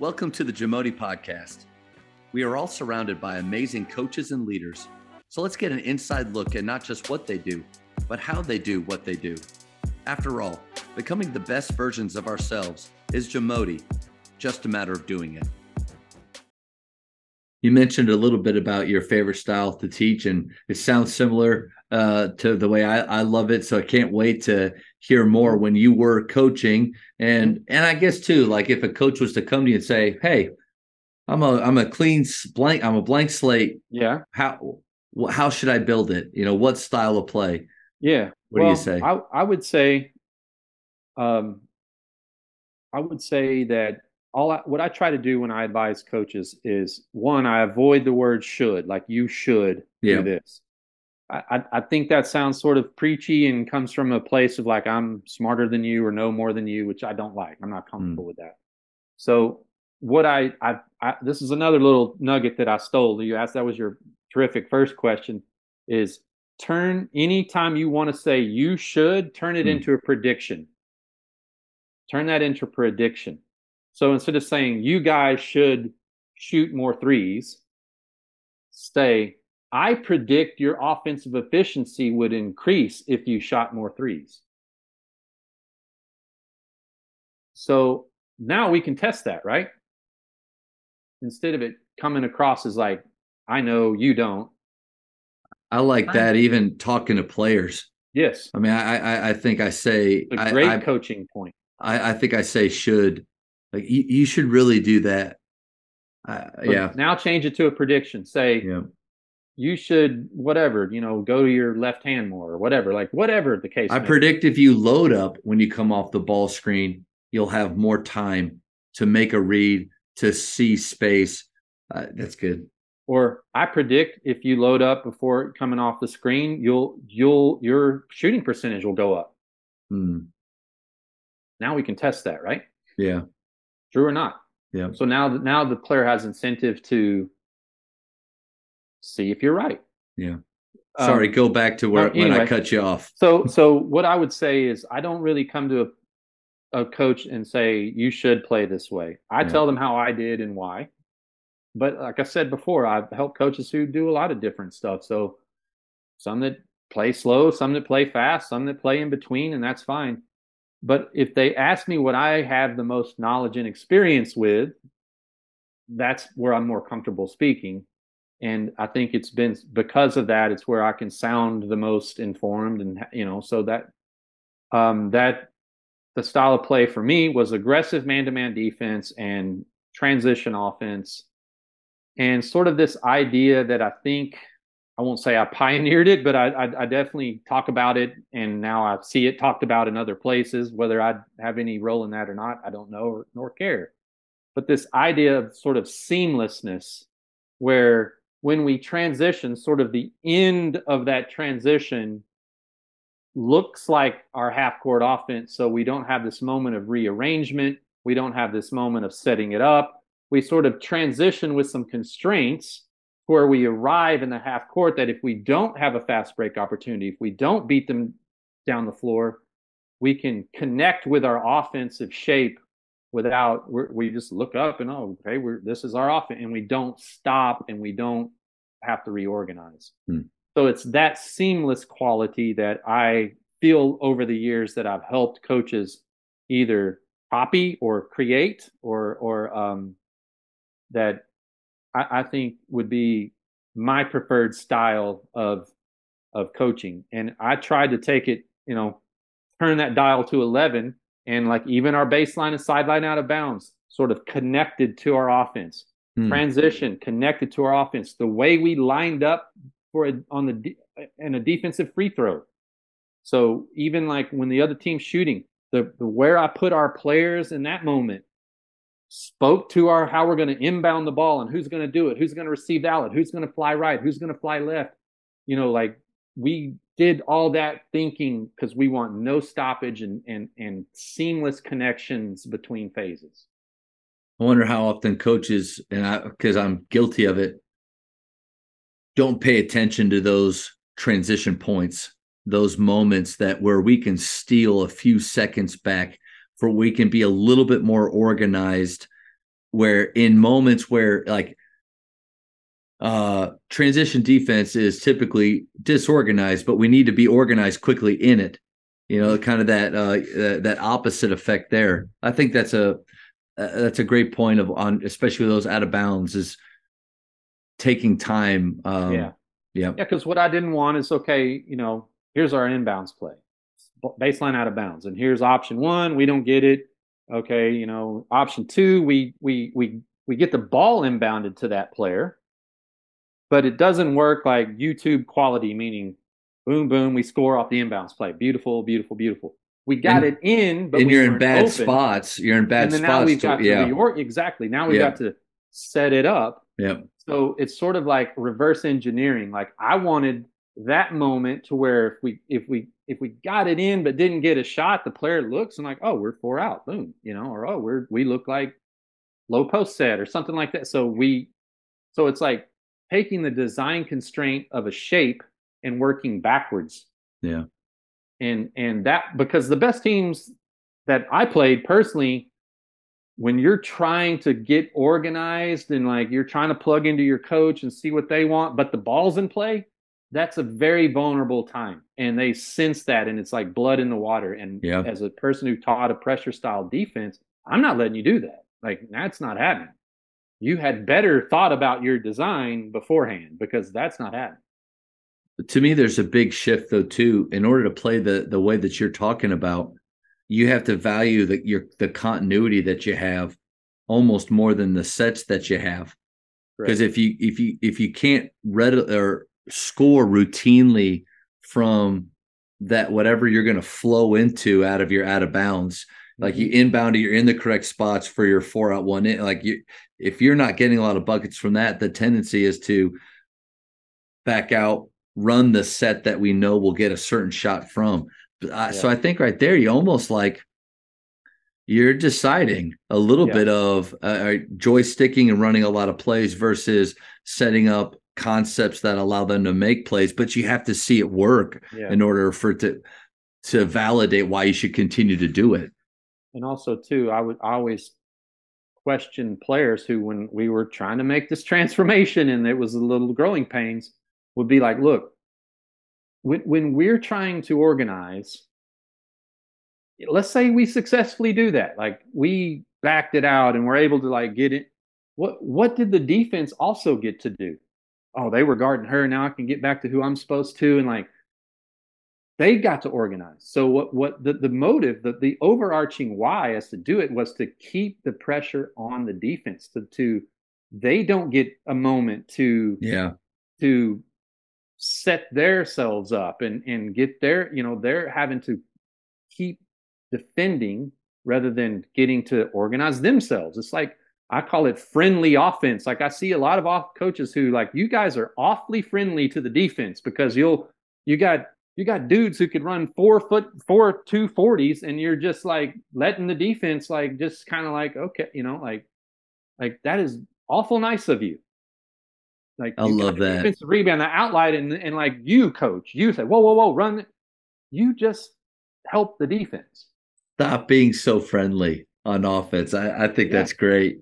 Welcome to the Jamodi Podcast. We are all surrounded by amazing coaches and leaders. So let's get an inside look at not just what they do, but how they do what they do. After all, becoming the best versions of ourselves is Jamodi, just a matter of doing it. You mentioned a little bit about your favorite style to teach, and it sounds similar uh, to the way I, I love it. So I can't wait to hear more when you were coaching, and and I guess too, like if a coach was to come to you and say, "Hey, I'm a I'm a clean blank I'm a blank slate. Yeah. How how should I build it? You know, what style of play? Yeah. What well, do you say? I I would say, um, I would say that all I, what I try to do when I advise coaches is one, I avoid the word should, like you should yeah. do this. I, I think that sounds sort of preachy and comes from a place of like I'm smarter than you or know more than you, which I don't like. I'm not comfortable mm. with that. So what I, I, I this is another little nugget that I stole. You asked that was your terrific first question. Is turn anytime you want to say you should turn it mm. into a prediction. Turn that into a prediction. So instead of saying you guys should shoot more threes, say I predict your offensive efficiency would increase if you shot more threes. So now we can test that, right? Instead of it coming across as like, I know you don't. I like that. Even talking to players. Yes. I mean, I I, I think I say a great I, coaching point. I, I think I say should like you, you should really do that. Uh, yeah. Now change it to a prediction. Say, yeah you should whatever you know go to your left hand more or whatever like whatever the case i predict be. if you load up when you come off the ball screen you'll have more time to make a read to see space. Uh, that's good. Or i predict if you load up before coming off the screen you'll you'll your shooting percentage will go up. Hmm. now we can test that right? Yeah. True or not? Yeah. So now now the player has incentive to see if you're right. Yeah. Sorry, um, go back to where anyway, when I cut you off. So, so what I would say is, I don't really come to a, a coach and say you should play this way. I yeah. tell them how I did and why. But like I said before, I've helped coaches who do a lot of different stuff. So, some that play slow, some that play fast, some that play in between, and that's fine. But if they ask me what I have the most knowledge and experience with, that's where I'm more comfortable speaking and i think it's been because of that it's where i can sound the most informed and you know so that um that the style of play for me was aggressive man-to-man defense and transition offense. And sort of this idea that i think i won't say i pioneered it but i i, I definitely talk about it and now i see it talked about in other places. Whether i have any role in that or not i don't know or, nor care. But this idea of sort of seamlessness where when we transition, sort of the end of that transition looks like our half court offense. So we don't have this moment of rearrangement. We don't have this moment of setting it up. We sort of transition with some constraints where we arrive in the half court that if we don't have a fast break opportunity, if we don't beat them down the floor, we can connect with our offensive shape without we just look up and oh okay we're this is our offense and we don't stop and we don't have to reorganize hmm. so it's that seamless quality that i feel over the years that i've helped coaches either copy or create or or um, that I, I think would be my preferred style of of coaching and i tried to take it you know turn that dial to 11 and like even our baseline and sideline out of bounds sort of connected to our offense. Hmm. Transition connected to our offense. The way we lined up for a, on the de- in a defensive free throw. So even like when the other team's shooting, the, the where I put our players in that moment spoke to our how we're going to inbound the ball and who's going to do it, who's going to receive the outlet, who's going to fly right, who's going to fly left. You know, like we did all that thinking because we want no stoppage and, and, and seamless connections between phases. I wonder how often coaches, and I, because I'm guilty of it, don't pay attention to those transition points, those moments that where we can steal a few seconds back for we can be a little bit more organized where in moments where like uh transition defense is typically disorganized but we need to be organized quickly in it. You know kind of that uh that, that opposite effect there. I think that's a uh, that's a great point of on especially those out of bounds is taking time um yeah. yeah. Yeah because what i didn't want is okay you know here's our inbounds play baseline out of bounds and here's option one we don't get it. Okay you know option two we we we we get the ball inbounded to that player but it doesn't work like youtube quality meaning boom boom we score off the inbounds play. Beautiful beautiful beautiful. We got And- it in but and you're in bad open. spots. You're in bad and then now we've got to yeah. reorg exactly. Now we Yeah. got to set it up. Yeah. So it's sort of like reverse engineering. Like i wanted that moment to where if we if we if we got it in but didn't get a shot the player looks and like oh we're four out. Boom you know or oh we're we look like low post set or something like that. So we so it's like taking the design constraint of a shape and working backwards yeah and and that because the best teams that I played personally, when you're trying to get organized and like you're trying to plug into your coach and see what they want, but the ball's in play, that's a very vulnerable time. And they sense that and it's like blood in the water. And Yeah. as a person who taught a pressure style defense, I'm not letting you do that. Like that's not happening. You had better thought about your design beforehand because that's not happening. to me there's a big shift though too. In order to play the the way that you're talking about you have to value the your the continuity that you have almost more than the sets that you have. Because if you if you if you can't read or score routinely from that whatever you're going to flow into out of your out of bounds like you inbound you're in the correct spots for your four out one in like you if you're not getting a lot of buckets from that the tendency is to back out run the set that we know will get a certain shot from But I, so i think right there you almost like you're deciding a little Yeah. bit of uh, joysticking and running a lot of plays versus setting up concepts that allow them to make plays but you have to see it work yeah. in order for it to to validate why you should continue to do it and also too i would always question players who when we were trying to make this transformation and it was a little growing pains would be like look when, when we're trying to organize let's say we successfully do that like we backed it out and we're able to like get it what what did the defense also get to do? Oh they were guarding her now i can get back to who i'm supposed to and like they got to organize. So what what the, the motive, the, the overarching why as to do it was to keep the pressure on the defense to, to they don't get a moment to yeah. to set themselves up and and get their you know they're having to keep defending rather than getting to organize themselves. It's like i call it friendly offense. Like i see a lot of off coaches who like you guys are awfully friendly to the defense because you'll you got you got dudes who could run four foot four two forties and you're just like letting the defense like just kind of like okay you know like like that is awful nice of you like I love that. defensive rebound, the outlet, and and like you, coach, you say, whoa, whoa, whoa, run. You just help the defense. stop being so friendly on offense i, I think Yeah. that's great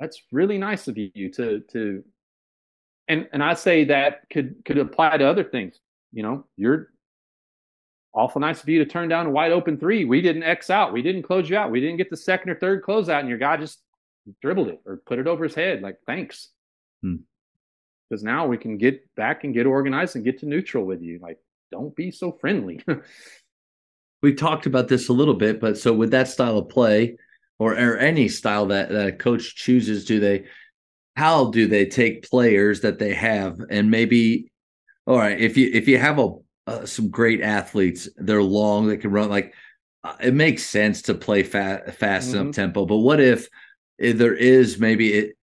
That's really nice of you to to, and and I say that could could apply to other things. You know, you're awful nice of you to turn down a wide open three. We didn't X out. We didn't close you out. We didn't get the second or third closeout, and your guy just dribbled it or put it over his head. Like, thanks. Hmm. Because now we can get back and get organized and get to neutral with you. Like, don't be so friendly. we talked about this a little bit, but so with that style of play or, or any style that, that a coach chooses, do they how do they take players that they have and maybe all right, if you if you have a uh, some great athletes, they're long, they can run like uh, it makes sense to play fast fast and Mhm. up tempo. But what if, if there is maybe it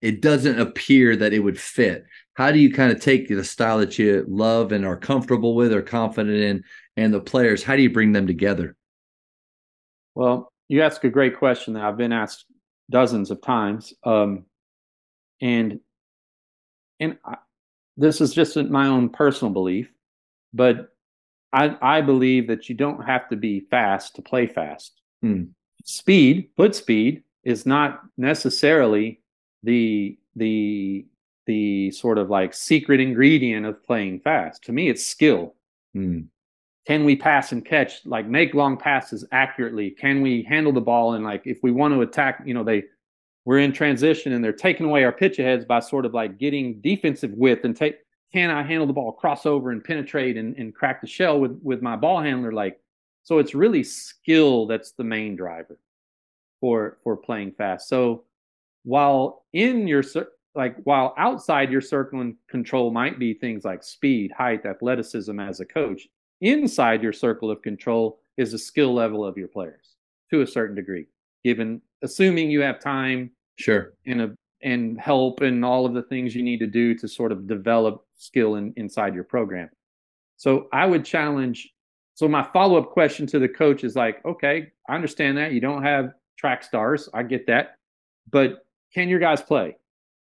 it doesn't appear that it would fit? How do you kind of take the style that you love and are comfortable with or confident in and the players, how do you bring them together? Well, you ask a great question that I've been asked dozens of times, um, and and I, this is just my own personal belief, but I I believe that you don't have to be fast to play fast. Hmm. Speed, foot speed, is not necessarily the the the sort of like secret ingredient of playing fast. To me, it's skill. Hmm. Can we pass and catch, like make long passes accurately? Can we handle the ball and like if we want to attack, you know, they we're in transition and they're taking away our pitch aheads by sort of like getting defensive width and take can I handle the ball, cross over and penetrate and, and crack the shell with with my ball handler? Like so it's really skill that's the main driver for for playing fast. So while in your like while outside your circle and control might be things like speed, height, athleticism as a coach, inside your circle of control is the skill level of your players to a certain degree, given assuming you have time, sure, and a and help and all of the things you need to do to sort of develop skill in, inside your program. So I would challenge. So my follow up question to the coach is like, okay, I understand that you don't have track stars, I get that, but can your guys play?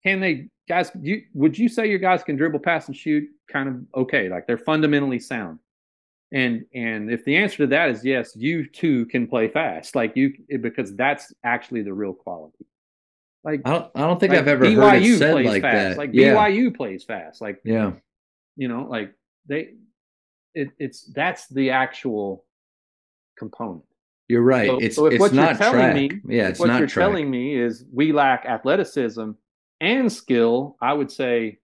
Can they guys? You, would you say your guys can dribble, pass, and shoot? Kind of okay, like they're fundamentally sound. And and if the answer to that is yes, you too can play fast, like you because that's actually the real quality. Like I don't, I don't think like I've ever BYU heard it said like fast. that. Like yeah. BYU plays fast. Like yeah, you know, like they, it, it's that's the actual component. You're right. So, it's so if it's what not you're telling track. me, yeah, it's what not you're track. telling me is we lack athleticism and skill. I would say.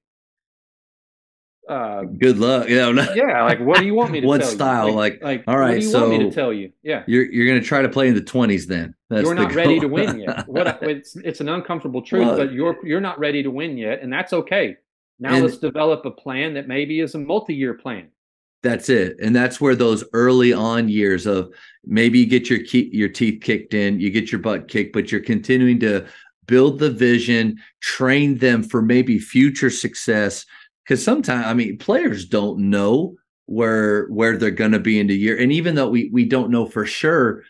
Uh, Good luck. You know, yeah. Like, what do you want me to? what tell style? You? Like, like, like, all right. What do you so want me to tell you? Yeah. You're you're going to try to play in the twenties then. That's you're not ready to win yet. What it's it's an uncomfortable truth, well, but you're you're not ready to win yet, and that's okay. Now and, let's develop a plan that maybe is a multi-year plan. That's it. And that's where those early on years of maybe you get your key, your teeth kicked in, you get your butt kicked, but you're continuing to build the vision, train them for maybe future success. Because sometimes, I mean, players don't know where where they're going to be in the year, and even though we we don't know for sure,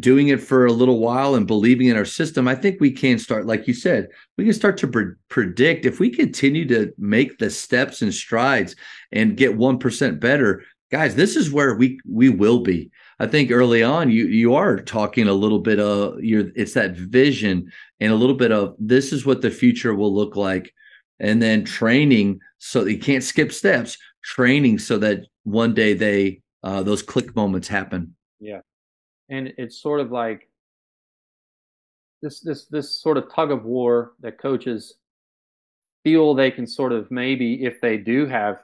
doing it for a little while and believing in our system, I think we can start, like you said, we can start to pre- predict if we continue to make the steps and strides and get 1% better. Guys, this is where we we will be. I think early on you you are talking a little bit of your it's that vision and a little bit of this is what the future will look like and then training so you can't skip steps, training so that one day they uh, those click moments happen. Yeah and it's sort of like this this this sort of tug of war that coaches feel they can sort of maybe if they do have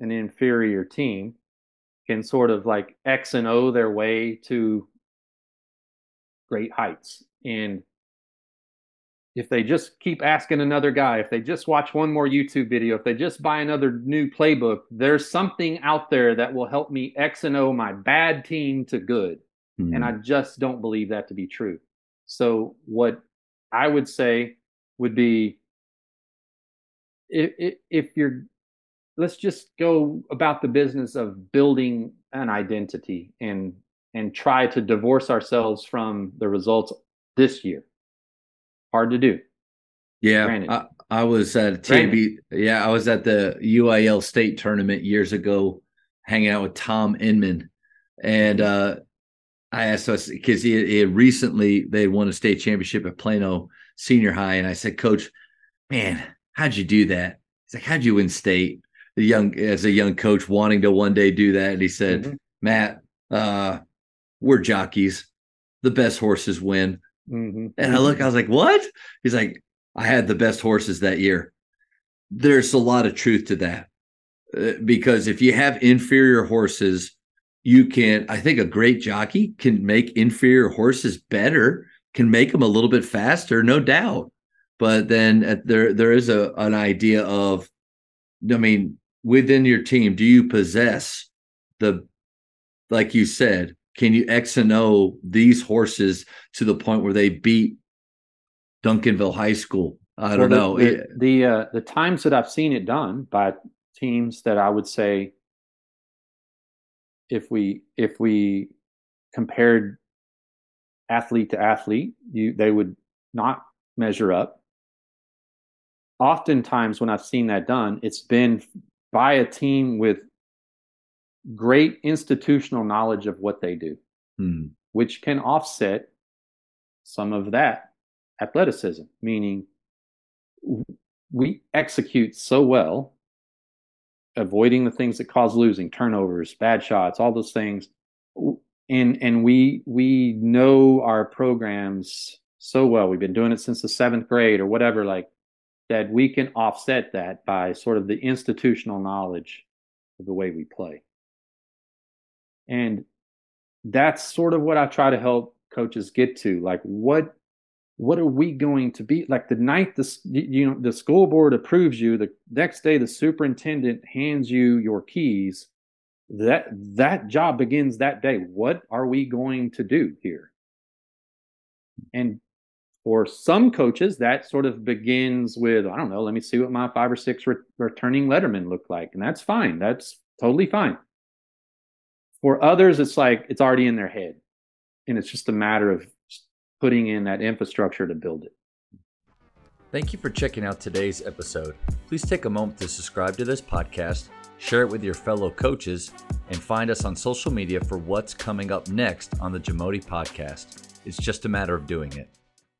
an inferior team can sort of like x and o their way to great heights and if they just keep asking another guy if they just watch one more youtube video if they just buy another new playbook there's something out there that will help me x and o my bad team to good Mm-hmm. And I mm-hmm. just don't believe that to be true. So, what I would say would be if, if you're, let's just go about the business of building an identity and and try to divorce ourselves from the results this year. Hard to do. Yeah, I, I, was at TB. Yeah, I was at the UIL state tournament years ago, hanging out with Tom Inman, and uh, I asked us because he, he, had recently they had won a state championship at Plano Senior High, and I said, Coach, man, how'd you do that? He's like, How'd you win state? The young as a young coach wanting to one day do that, and he said, mm-hmm. Matt, uh, we're jockeys. The best horses win. Mm-hmm. And I look, I was like, What? He's like, I had the best horses that year. There's a lot of truth to that. Uh, because if you have inferior horses you can i think a great jockey can make inferior horses better can make them a little bit faster no doubt but then uh, there there is a an idea of i mean within your team do you possess the like you said can you x and o these horses to the point where they beat duncanville high school i don't well, know the the, uh, the times that i've seen it done by teams that i would say if we if we compared athlete to athlete, you they would not measure up. Oftentimes, when I've seen that done, it's been by a team with great institutional knowledge of what they do, hmm. which can offset some of that athleticism, meaning we execute so well, avoiding the things that cause losing, turnovers, bad shots, all those things. And and we we know our programs so well. We've been doing it since the seventh grade or whatever, like that we can offset that by sort of the institutional knowledge of the way we play. And that's sort of what I try to help coaches get to. Like what what are we going to be like the night the you know the school board approves you the next day the superintendent hands you your keys that that job begins that day what are we going to do here and for some coaches that sort of begins with i don't know let me see what my five or six re- returning lettermen look like and that's fine that's totally fine for others it's like it's already in their head and it's just a matter of putting in that infrastructure to build it. Thank you for checking out today's episode. Please take a moment to subscribe to this podcast, share it with your fellow coaches, and find us on social media for what's coming up next on the Jamodi podcast. It's just a matter of doing it.